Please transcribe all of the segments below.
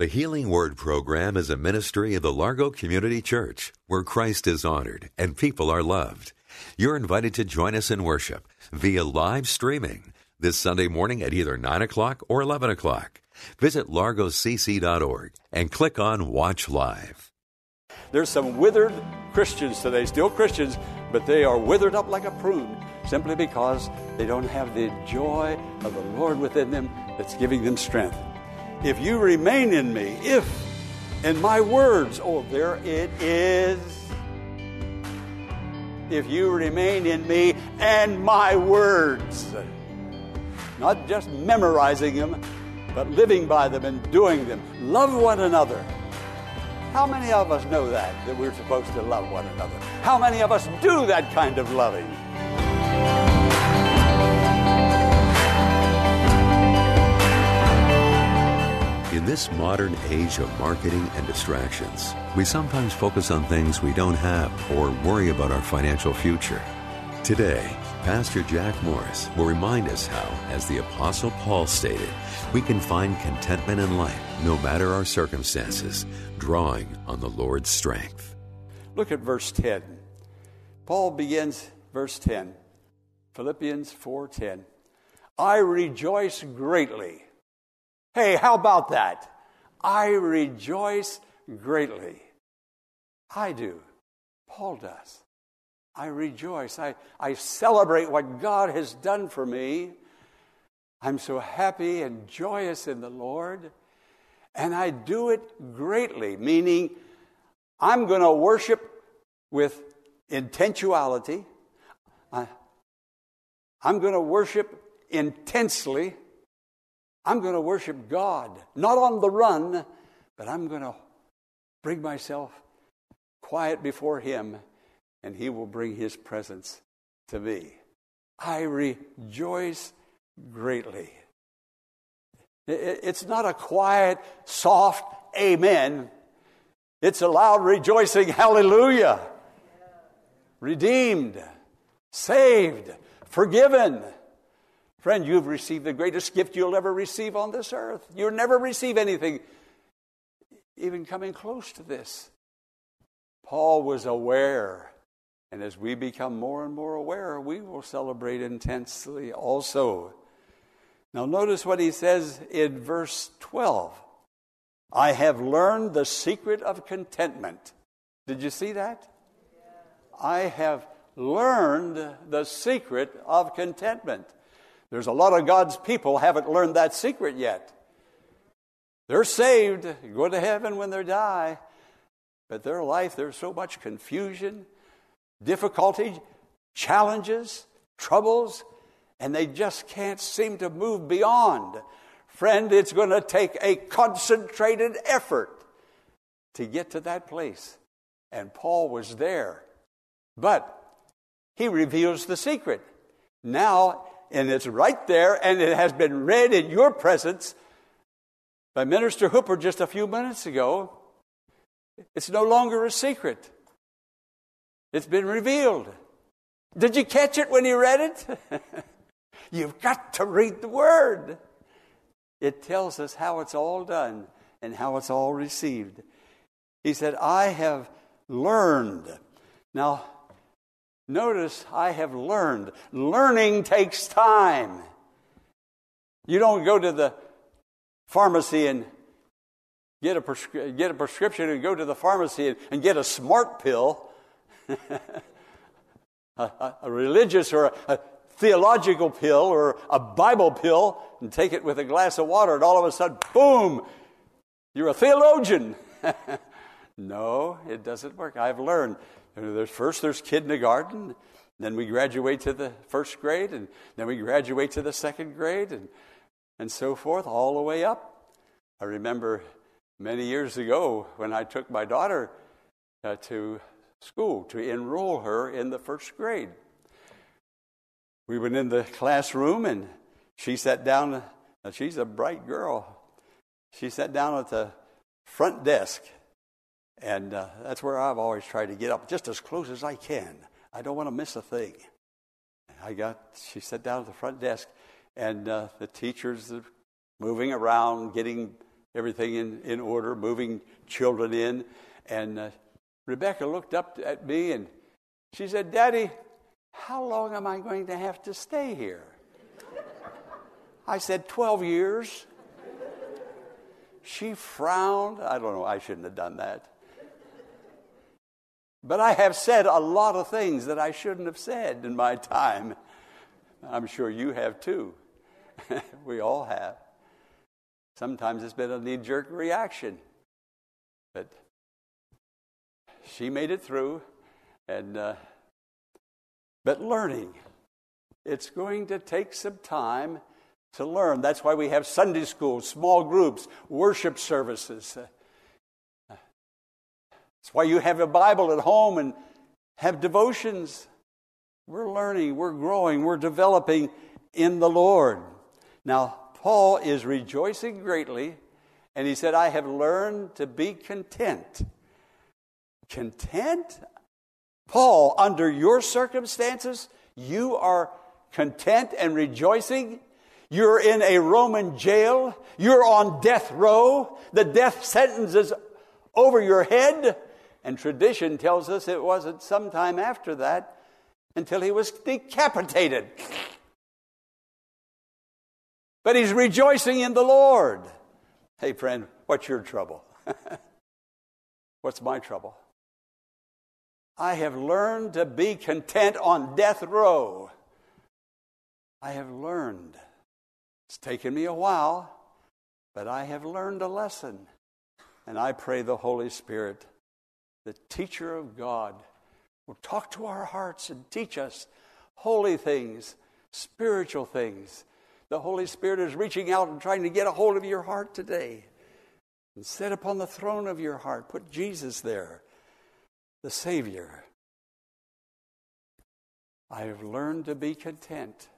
The Healing Word program is a ministry of the Largo Community Church where Christ is honored and people are loved. You're invited to join us in worship via live streaming this Sunday morning at either 9 o'clock or 11 o'clock. Visit largocc.org and click on Watch Live. There's some withered Christians today, still Christians, but they are withered up like a prune simply because they don't have the joy of the Lord within them that's giving them strength. If you remain in me, if in my words, oh, there it is. If you remain in me and my words, not just memorizing them, but living by them and doing them. Love one another. How many of us know that, that we're supposed to love one another? How many of us do that kind of loving? This modern age of marketing and distractions, we sometimes focus on things we don't have or worry about our financial future. Today, Pastor Jack Morris will remind us how, as the Apostle Paul stated, we can find contentment in life no matter our circumstances, drawing on the Lord's strength. Look at verse 10. Paul begins verse 10. Philippians 4:10. I rejoice greatly. Hey, how about that? I rejoice greatly. I do. Paul does. I rejoice. I, I celebrate what God has done for me. I'm so happy and joyous in the Lord. And I do it greatly, meaning I'm going to worship with intentionality. I, I'm going to worship intensely. I'm going to worship God, not on the run, but I'm going to bring myself quiet before Him, and He will bring His presence to me. I rejoice greatly. It's not a quiet, soft amen. It's a loud rejoicing hallelujah. Redeemed, saved, forgiven. Friend, you've received the greatest gift you'll ever receive on this earth. You'll never receive anything even coming close to this. Paul was aware, and as we become more and more aware, we will celebrate intensely also. Now, notice what he says in verse 12 I have learned the secret of contentment. Did you see that? I have learned the secret of contentment. There's a lot of God's people haven't learned that secret yet. They're saved, go to heaven when they die, but their life, there's so much confusion, difficulty, challenges, troubles, and they just can't seem to move beyond. Friend, it's going to take a concentrated effort to get to that place. And Paul was there. But he reveals the secret. Now and it's right there, and it has been read in your presence by Minister Hooper just a few minutes ago. It's no longer a secret, it's been revealed. Did you catch it when you read it? You've got to read the Word. It tells us how it's all done and how it's all received. He said, I have learned. Now, Notice I have learned. Learning takes time. You don't go to the pharmacy and get a, prescri- get a prescription and go to the pharmacy and, and get a smart pill, a, a, a, religious or a, a theological pill or a Bible pill, and take it with a glass of water, and all of a sudden, boom, you're a theologian. no, it doesn't work. I've learned there's, first, there's kindergarten, then we graduate to the first grade, and then we graduate to the second grade, and, and so forth, all the way up. I remember many years ago when I took my daughter uh, to school to enroll her in the first grade. We went in the classroom and she sat down. Now she's a bright girl. She sat down at the front desk, and uh, that's where I've always tried to get up just as close as I can. I don't want to miss a thing. I got. She sat down at the front desk, and uh, the teachers moving around, getting everything in, in order, moving children in. And uh, Rebecca looked up at me and she said, Daddy, how long am I going to have to stay here? I said, 12 years. She frowned. I don't know, I shouldn't have done that. But I have said a lot of things that I shouldn't have said in my time. I'm sure you have too. we all have. Sometimes it's been a knee jerk reaction. But she made it through. And, uh, but learning, it's going to take some time to learn. That's why we have Sunday school, small groups, worship services. That's why you have a Bible at home and have devotions. We're learning, we're growing, we're developing in the Lord. Now, Paul is rejoicing greatly, and he said, I have learned to be content. Content? Paul, under your circumstances, you are content and rejoicing? You're in a Roman jail. You're on death row. The death sentence is over your head. And tradition tells us it wasn't sometime after that until he was decapitated. But he's rejoicing in the Lord. Hey, friend, what's your trouble? what's my trouble? I have learned to be content on death row. I have learned. It's taken me a while, but I have learned a lesson. And I pray the Holy Spirit, the teacher of God, will talk to our hearts and teach us holy things, spiritual things the Holy Spirit is reaching out and trying to get a hold of your heart today. And sit upon the throne of your heart. Put Jesus there, the Savior. I have learned to be content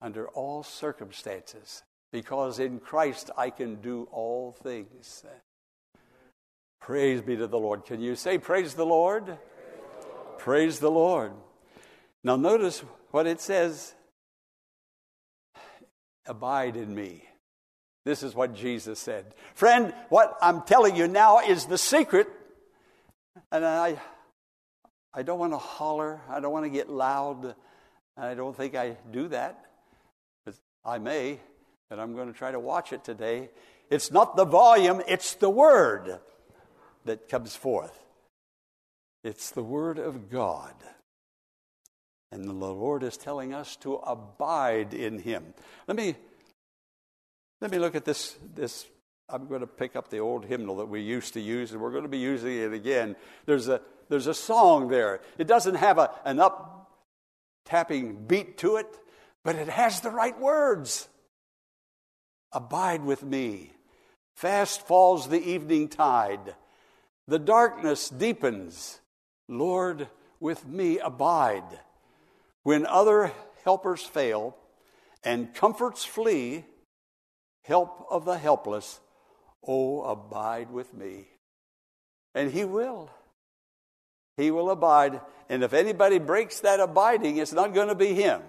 under all circumstances because in Christ I can do all things. Praise be to the Lord. Can you say, Praise the Lord? Praise the Lord. Praise the Lord. Now, notice what it says Abide in me. This is what Jesus said. Friend, what I'm telling you now is the secret. And I, I don't want to holler. I don't want to get loud. I don't think I do that. But I may, but I'm going to try to watch it today. It's not the volume, it's the word that comes forth. It's the word of God. And the Lord is telling us to abide in Him. Let me, let me look at this, this. I'm going to pick up the old hymnal that we used to use, and we're going to be using it again. There's a, there's a song there. It doesn't have a, an up tapping beat to it, but it has the right words. Abide with me. Fast falls the evening tide. The darkness deepens. Lord, with me abide. When other helpers fail and comforts flee, help of the helpless, oh, abide with me. And He will. He will abide. And if anybody breaks that abiding, it's not going to be Him.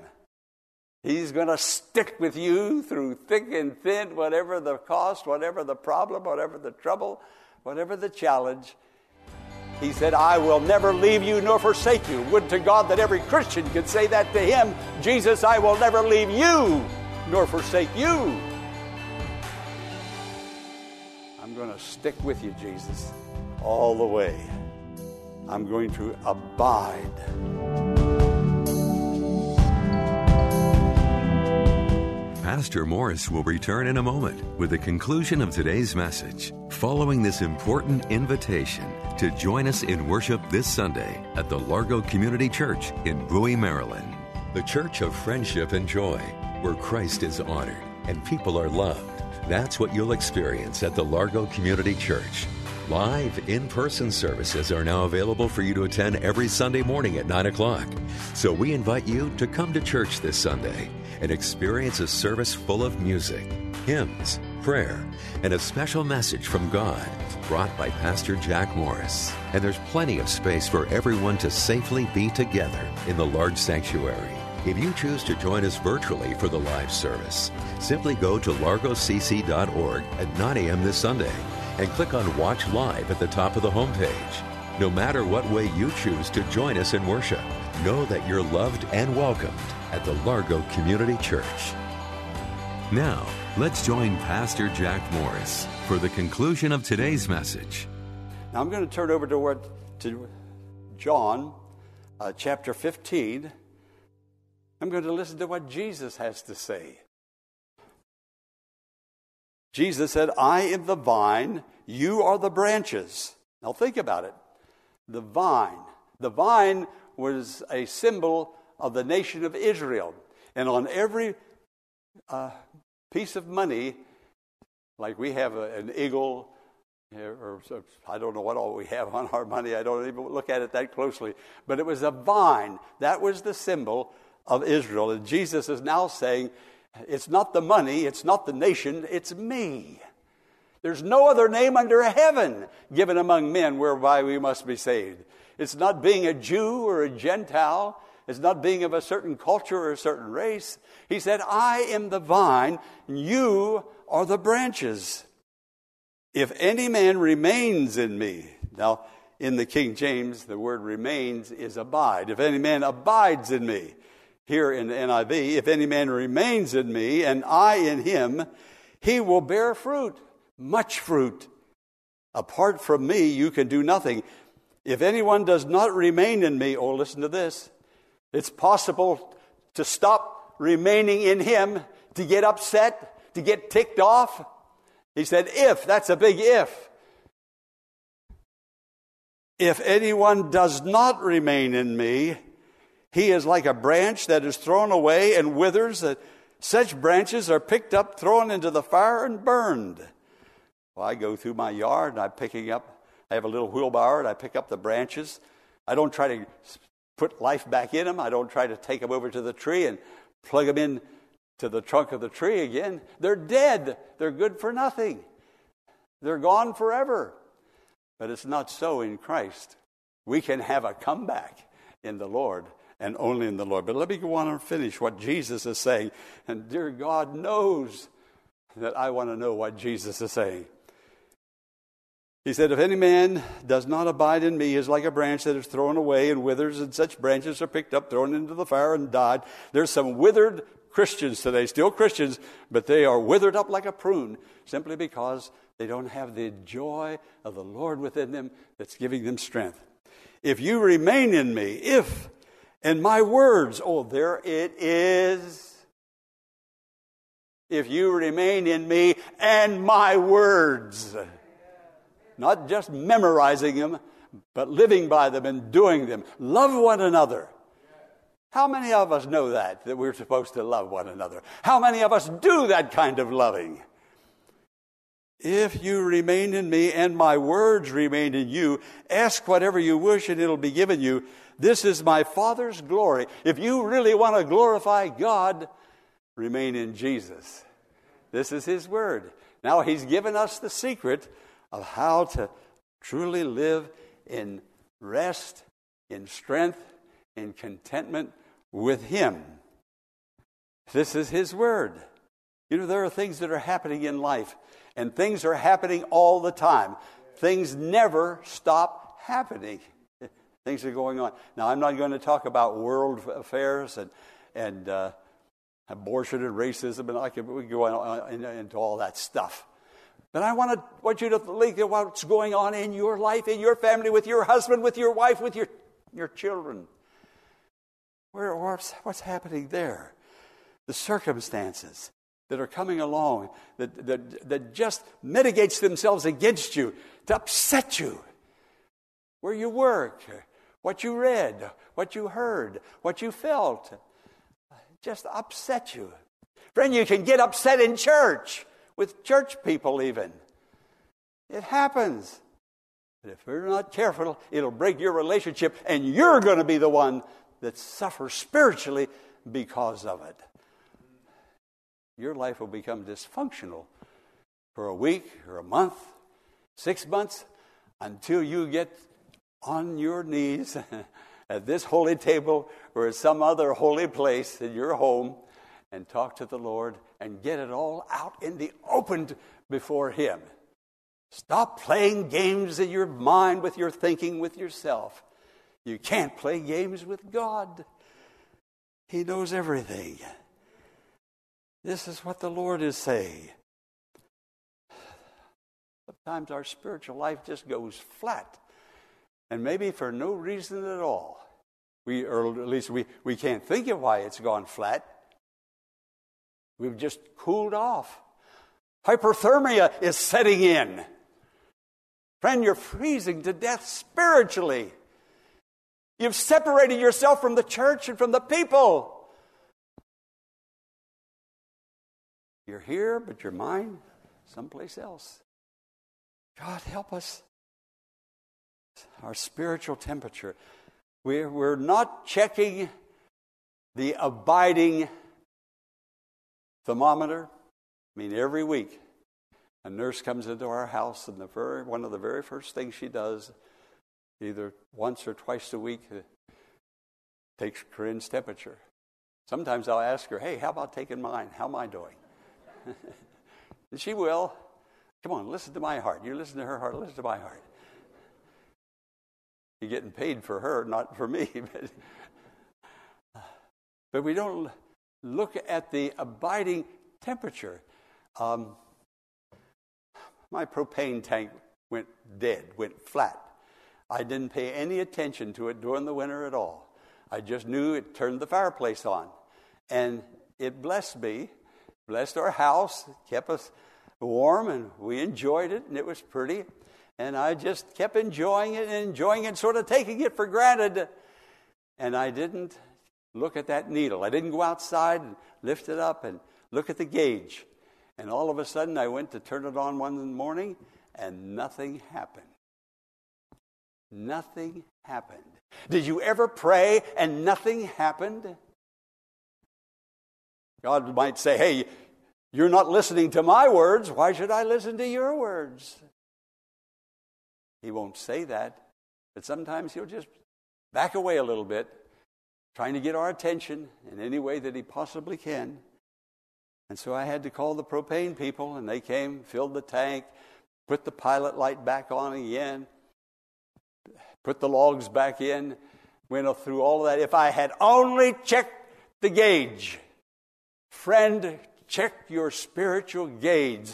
He's going to stick with you through thick and thin, whatever the cost, whatever the problem, whatever the trouble, whatever the challenge. He said, I will never leave you nor forsake you. Would to God that every Christian could say that to him Jesus, I will never leave you nor forsake you. I'm going to stick with you, Jesus, all the way. I'm going to abide. Pastor Morris will return in a moment with the conclusion of today's message, following this important invitation to join us in worship this Sunday at the Largo Community Church in Bowie, Maryland. The church of friendship and joy, where Christ is honored and people are loved. That's what you'll experience at the Largo Community Church. Live in person services are now available for you to attend every Sunday morning at 9 o'clock. So we invite you to come to church this Sunday and experience a service full of music, hymns, prayer, and a special message from God brought by Pastor Jack Morris. And there's plenty of space for everyone to safely be together in the large sanctuary. If you choose to join us virtually for the live service, simply go to largocc.org at 9 a.m. this Sunday and click on Watch Live at the top of the homepage. No matter what way you choose to join us in worship, know that you're loved and welcomed at the Largo Community Church. Now, let's join Pastor Jack Morris for the conclusion of today's message. Now I'm going to turn over to what to John uh, chapter 15. I'm going to listen to what Jesus has to say. Jesus said, I am the vine, you are the branches. Now think about it. The vine. The vine was a symbol of the nation of Israel. And on every uh, piece of money, like we have a, an eagle, or, or I don't know what all we have on our money. I don't even look at it that closely. But it was a vine. That was the symbol of Israel. And Jesus is now saying, it's not the money, it's not the nation, it's me. There's no other name under heaven given among men whereby we must be saved. It's not being a Jew or a Gentile. It's not being of a certain culture or a certain race. He said, I am the vine, you are the branches. If any man remains in me, now in the King James, the word remains is abide. If any man abides in me, here in the NIV, if any man remains in me and I in him, he will bear fruit, much fruit. Apart from me, you can do nothing. If anyone does not remain in me, oh, listen to this. It's possible to stop remaining in him, to get upset, to get ticked off. He said, if, that's a big if. If anyone does not remain in me, he is like a branch that is thrown away and withers. That such branches are picked up, thrown into the fire, and burned. Well, I go through my yard and I'm picking up. I have a little wheelbarrow and I pick up the branches. I don't try to put life back in them. I don't try to take them over to the tree and plug them in to the trunk of the tree again. They're dead. They're good for nothing. They're gone forever. But it's not so in Christ. We can have a comeback in the Lord and only in the Lord. But let me go on and finish what Jesus is saying. And dear God knows that I want to know what Jesus is saying. He said, If any man does not abide in me, he is like a branch that is thrown away and withers, and such branches are picked up, thrown into the fire, and died. There's some withered Christians today, still Christians, but they are withered up like a prune simply because they don't have the joy of the Lord within them that's giving them strength. If you remain in me, if and my words, oh, there it is. If you remain in me and my words, not just memorizing them, but living by them and doing them. Love one another. How many of us know that, that we're supposed to love one another? How many of us do that kind of loving? If you remain in me and my words remain in you, ask whatever you wish and it'll be given you. This is my Father's glory. If you really want to glorify God, remain in Jesus. This is His Word. Now, He's given us the secret of how to truly live in rest, in strength, in contentment with Him. This is His Word. You know, there are things that are happening in life, and things are happening all the time. Things never stop happening. Things are going on. Now, I'm not going to talk about world affairs and, and uh, abortion and racism, and I can we can go on, into all that stuff. But I want, to, want you to think of what's going on in your life, in your family, with your husband, with your wife, with your, your children. Where, what's, what's happening there? The circumstances that are coming along that, that, that just mitigates themselves against you to upset you. Where you work, what you read, what you heard, what you felt. Just upset you. Friend, you can get upset in church with church people, even. It happens. But if we're not careful, it'll break your relationship, and you're going to be the one that suffers spiritually because of it. Your life will become dysfunctional for a week or a month, six months, until you get on your knees at this holy table or at some other holy place in your home and talk to the Lord and get it all out in the open before Him. Stop playing games in your mind with your thinking with yourself. You can't play games with God, He knows everything. This is what the Lord is saying. Sometimes our spiritual life just goes flat, and maybe for no reason at all. We, or at least we, we can't think of why it's gone flat. We've just cooled off. Hyperthermia is setting in. Friend, you're freezing to death spiritually. You've separated yourself from the church and from the people. You're here, but your mind someplace else. God, help us. Our spiritual temperature. We're, we're not checking the abiding thermometer. I mean, every week a nurse comes into our house, and the very, one of the very first things she does, either once or twice a week, uh, takes Corinne's temperature. Sometimes I'll ask her, hey, how about taking mine? How am I doing? and she will. Come on, listen to my heart. You listen to her heart, listen to my heart. You're getting paid for her, not for me. But, but we don't look at the abiding temperature. Um, my propane tank went dead, went flat. I didn't pay any attention to it during the winter at all. I just knew it turned the fireplace on. And it blessed me, blessed our house, kept us warm, and we enjoyed it, and it was pretty. And I just kept enjoying it and enjoying it, sort of taking it for granted. And I didn't look at that needle. I didn't go outside and lift it up and look at the gauge. And all of a sudden, I went to turn it on one morning, and nothing happened. Nothing happened. Did you ever pray and nothing happened? God might say, Hey, you're not listening to my words. Why should I listen to your words? He won't say that, but sometimes he'll just back away a little bit, trying to get our attention in any way that he possibly can. And so I had to call the propane people, and they came, filled the tank, put the pilot light back on again, put the logs back in, went through all of that. If I had only checked the gauge, friend, check your spiritual gauge.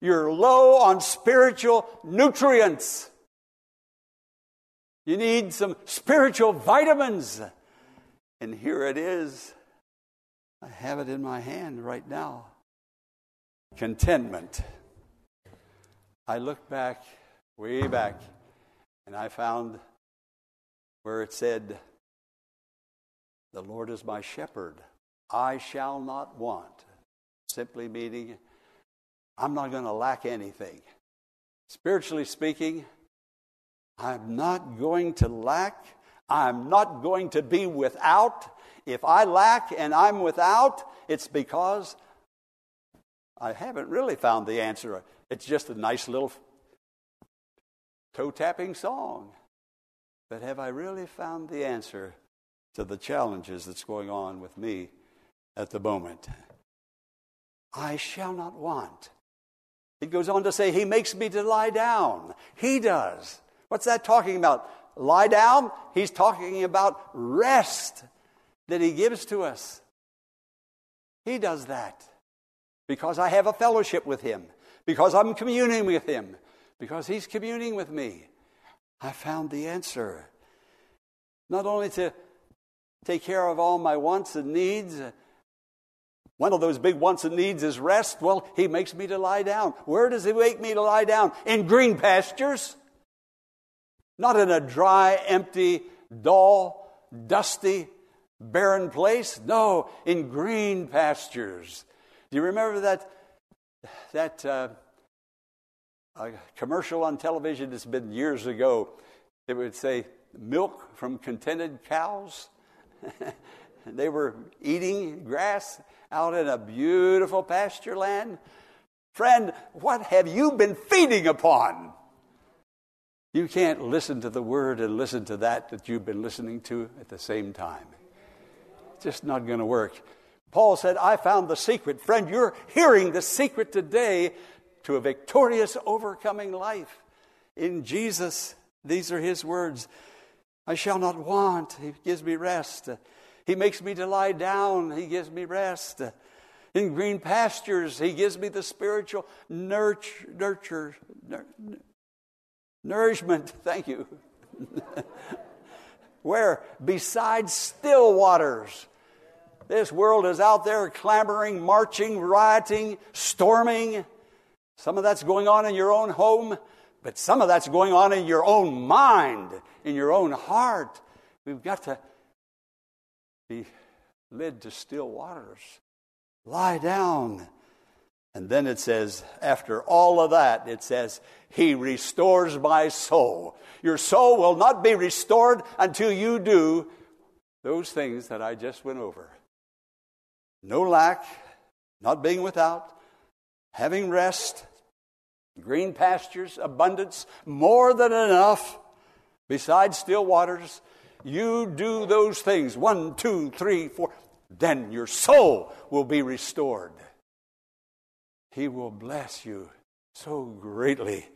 You're low on spiritual nutrients. You need some spiritual vitamins. And here it is. I have it in my hand right now. Contentment. I looked back, way back, and I found where it said, The Lord is my shepherd. I shall not want. Simply meaning, I'm not going to lack anything. Spiritually speaking, I'm not going to lack. I'm not going to be without. If I lack and I'm without, it's because I haven't really found the answer. It's just a nice little toe tapping song. But have I really found the answer to the challenges that's going on with me at the moment? I shall not want. It goes on to say, He makes me to lie down. He does. What's that talking about? Lie down? He's talking about rest that He gives to us. He does that because I have a fellowship with Him, because I'm communing with Him, because He's communing with me. I found the answer. Not only to take care of all my wants and needs, one of those big wants and needs is rest. Well, He makes me to lie down. Where does He make me to lie down? In green pastures. Not in a dry, empty, dull, dusty, barren place. No, in green pastures Do you remember that that uh, commercial on television? It's been years ago. It would say milk from contented cows. they were eating grass out in a beautiful pasture land. Friend, what have you been feeding upon? You can't listen to the word and listen to that that you've been listening to at the same time. It's just not going to work. Paul said, I found the secret. Friend, you're hearing the secret today to a victorious, overcoming life. In Jesus, these are his words I shall not want. He gives me rest. He makes me to lie down. He gives me rest. In green pastures, He gives me the spiritual nurture, nurture, nourishment. Thank you. Where? Beside still waters. This world is out there clamoring, marching, rioting, storming. Some of that's going on in your own home, but some of that's going on in your own mind, in your own heart. We've got to be led to still waters. Lie down. And then it says, after all of that, it says, He restores my soul. Your soul will not be restored until you do those things that I just went over no lack, not being without, having rest, green pastures, abundance, more than enough, besides still waters, you do those things one, two, three, four, then your soul will be restored. He will bless you so greatly.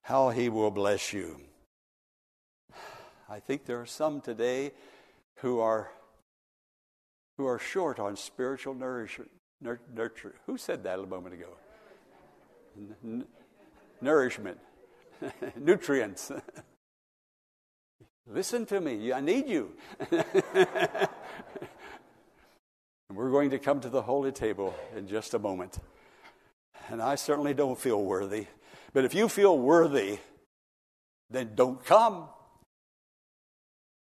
How He will bless you. I think there are some today who are who are short on spiritual nourishment, nurture. Who said that a moment ago? N- nourishment, nutrients. Listen to me. I need you. and we're going to come to the holy table in just a moment. And I certainly don't feel worthy. But if you feel worthy, then don't come.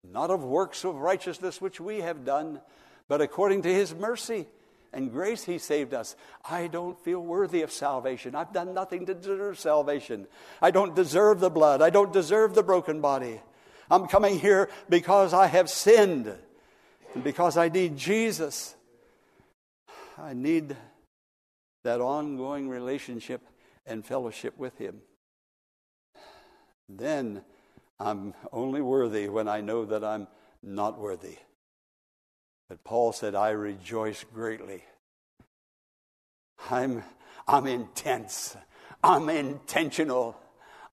Not of works of righteousness which we have done, but according to his mercy and grace, he saved us. I don't feel worthy of salvation. I've done nothing to deserve salvation. I don't deserve the blood. I don't deserve the broken body. I'm coming here because I have sinned and because I need Jesus. I need that ongoing relationship and fellowship with Him. Then I'm only worthy when I know that I'm not worthy. But Paul said, I rejoice greatly. I'm, I'm intense. I'm intentional.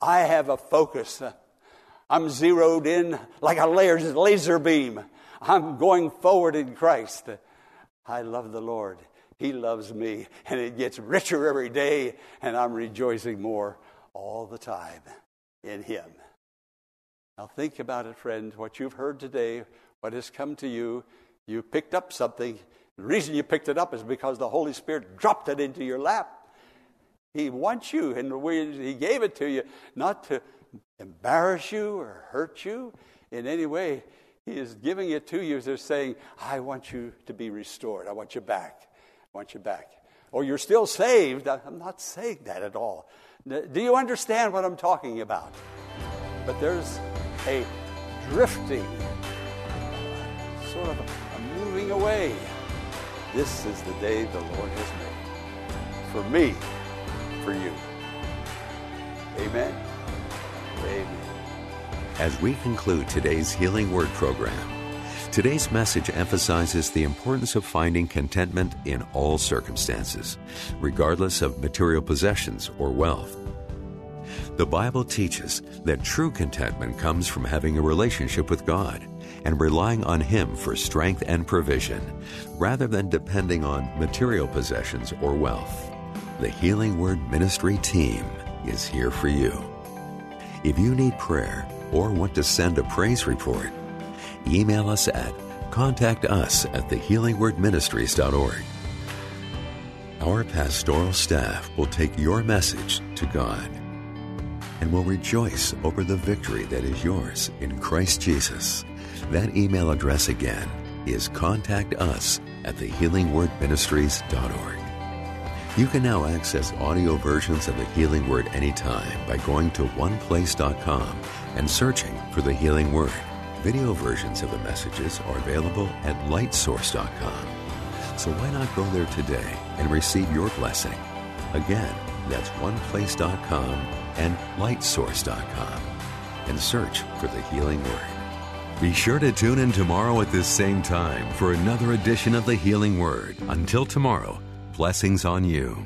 I have a focus. I'm zeroed in like a laser beam. I'm going forward in Christ. I love the Lord. He loves me, and it gets richer every day, and I'm rejoicing more all the time in Him. Now, think about it, friend, what you've heard today, what has come to you. You picked up something. The reason you picked it up is because the Holy Spirit dropped it into your lap. He wants you, and He gave it to you not to embarrass you or hurt you in any way. He is giving it to you. They're saying, I want you to be restored. I want you back. I want you back. Or you're still saved. I'm not saying that at all. Do you understand what I'm talking about? But there's a drifting, sort of a moving away. This is the day the Lord has made. For me, for you. Amen. Amen. As we conclude today's Healing Word program, today's message emphasizes the importance of finding contentment in all circumstances, regardless of material possessions or wealth. The Bible teaches that true contentment comes from having a relationship with God and relying on Him for strength and provision, rather than depending on material possessions or wealth. The Healing Word Ministry team is here for you. If you need prayer or want to send a praise report, email us at contact us at thehealingwordministries.org. Our pastoral staff will take your message to God and will rejoice over the victory that is yours in Christ Jesus. That email address again is contact us at thehealingwordministries.org. You can now access audio versions of the Healing Word anytime by going to oneplace.com and searching for the Healing Word. Video versions of the messages are available at lightsource.com. So why not go there today and receive your blessing? Again, that's oneplace.com and lightsource.com and search for the Healing Word. Be sure to tune in tomorrow at this same time for another edition of the Healing Word. Until tomorrow, blessings on you.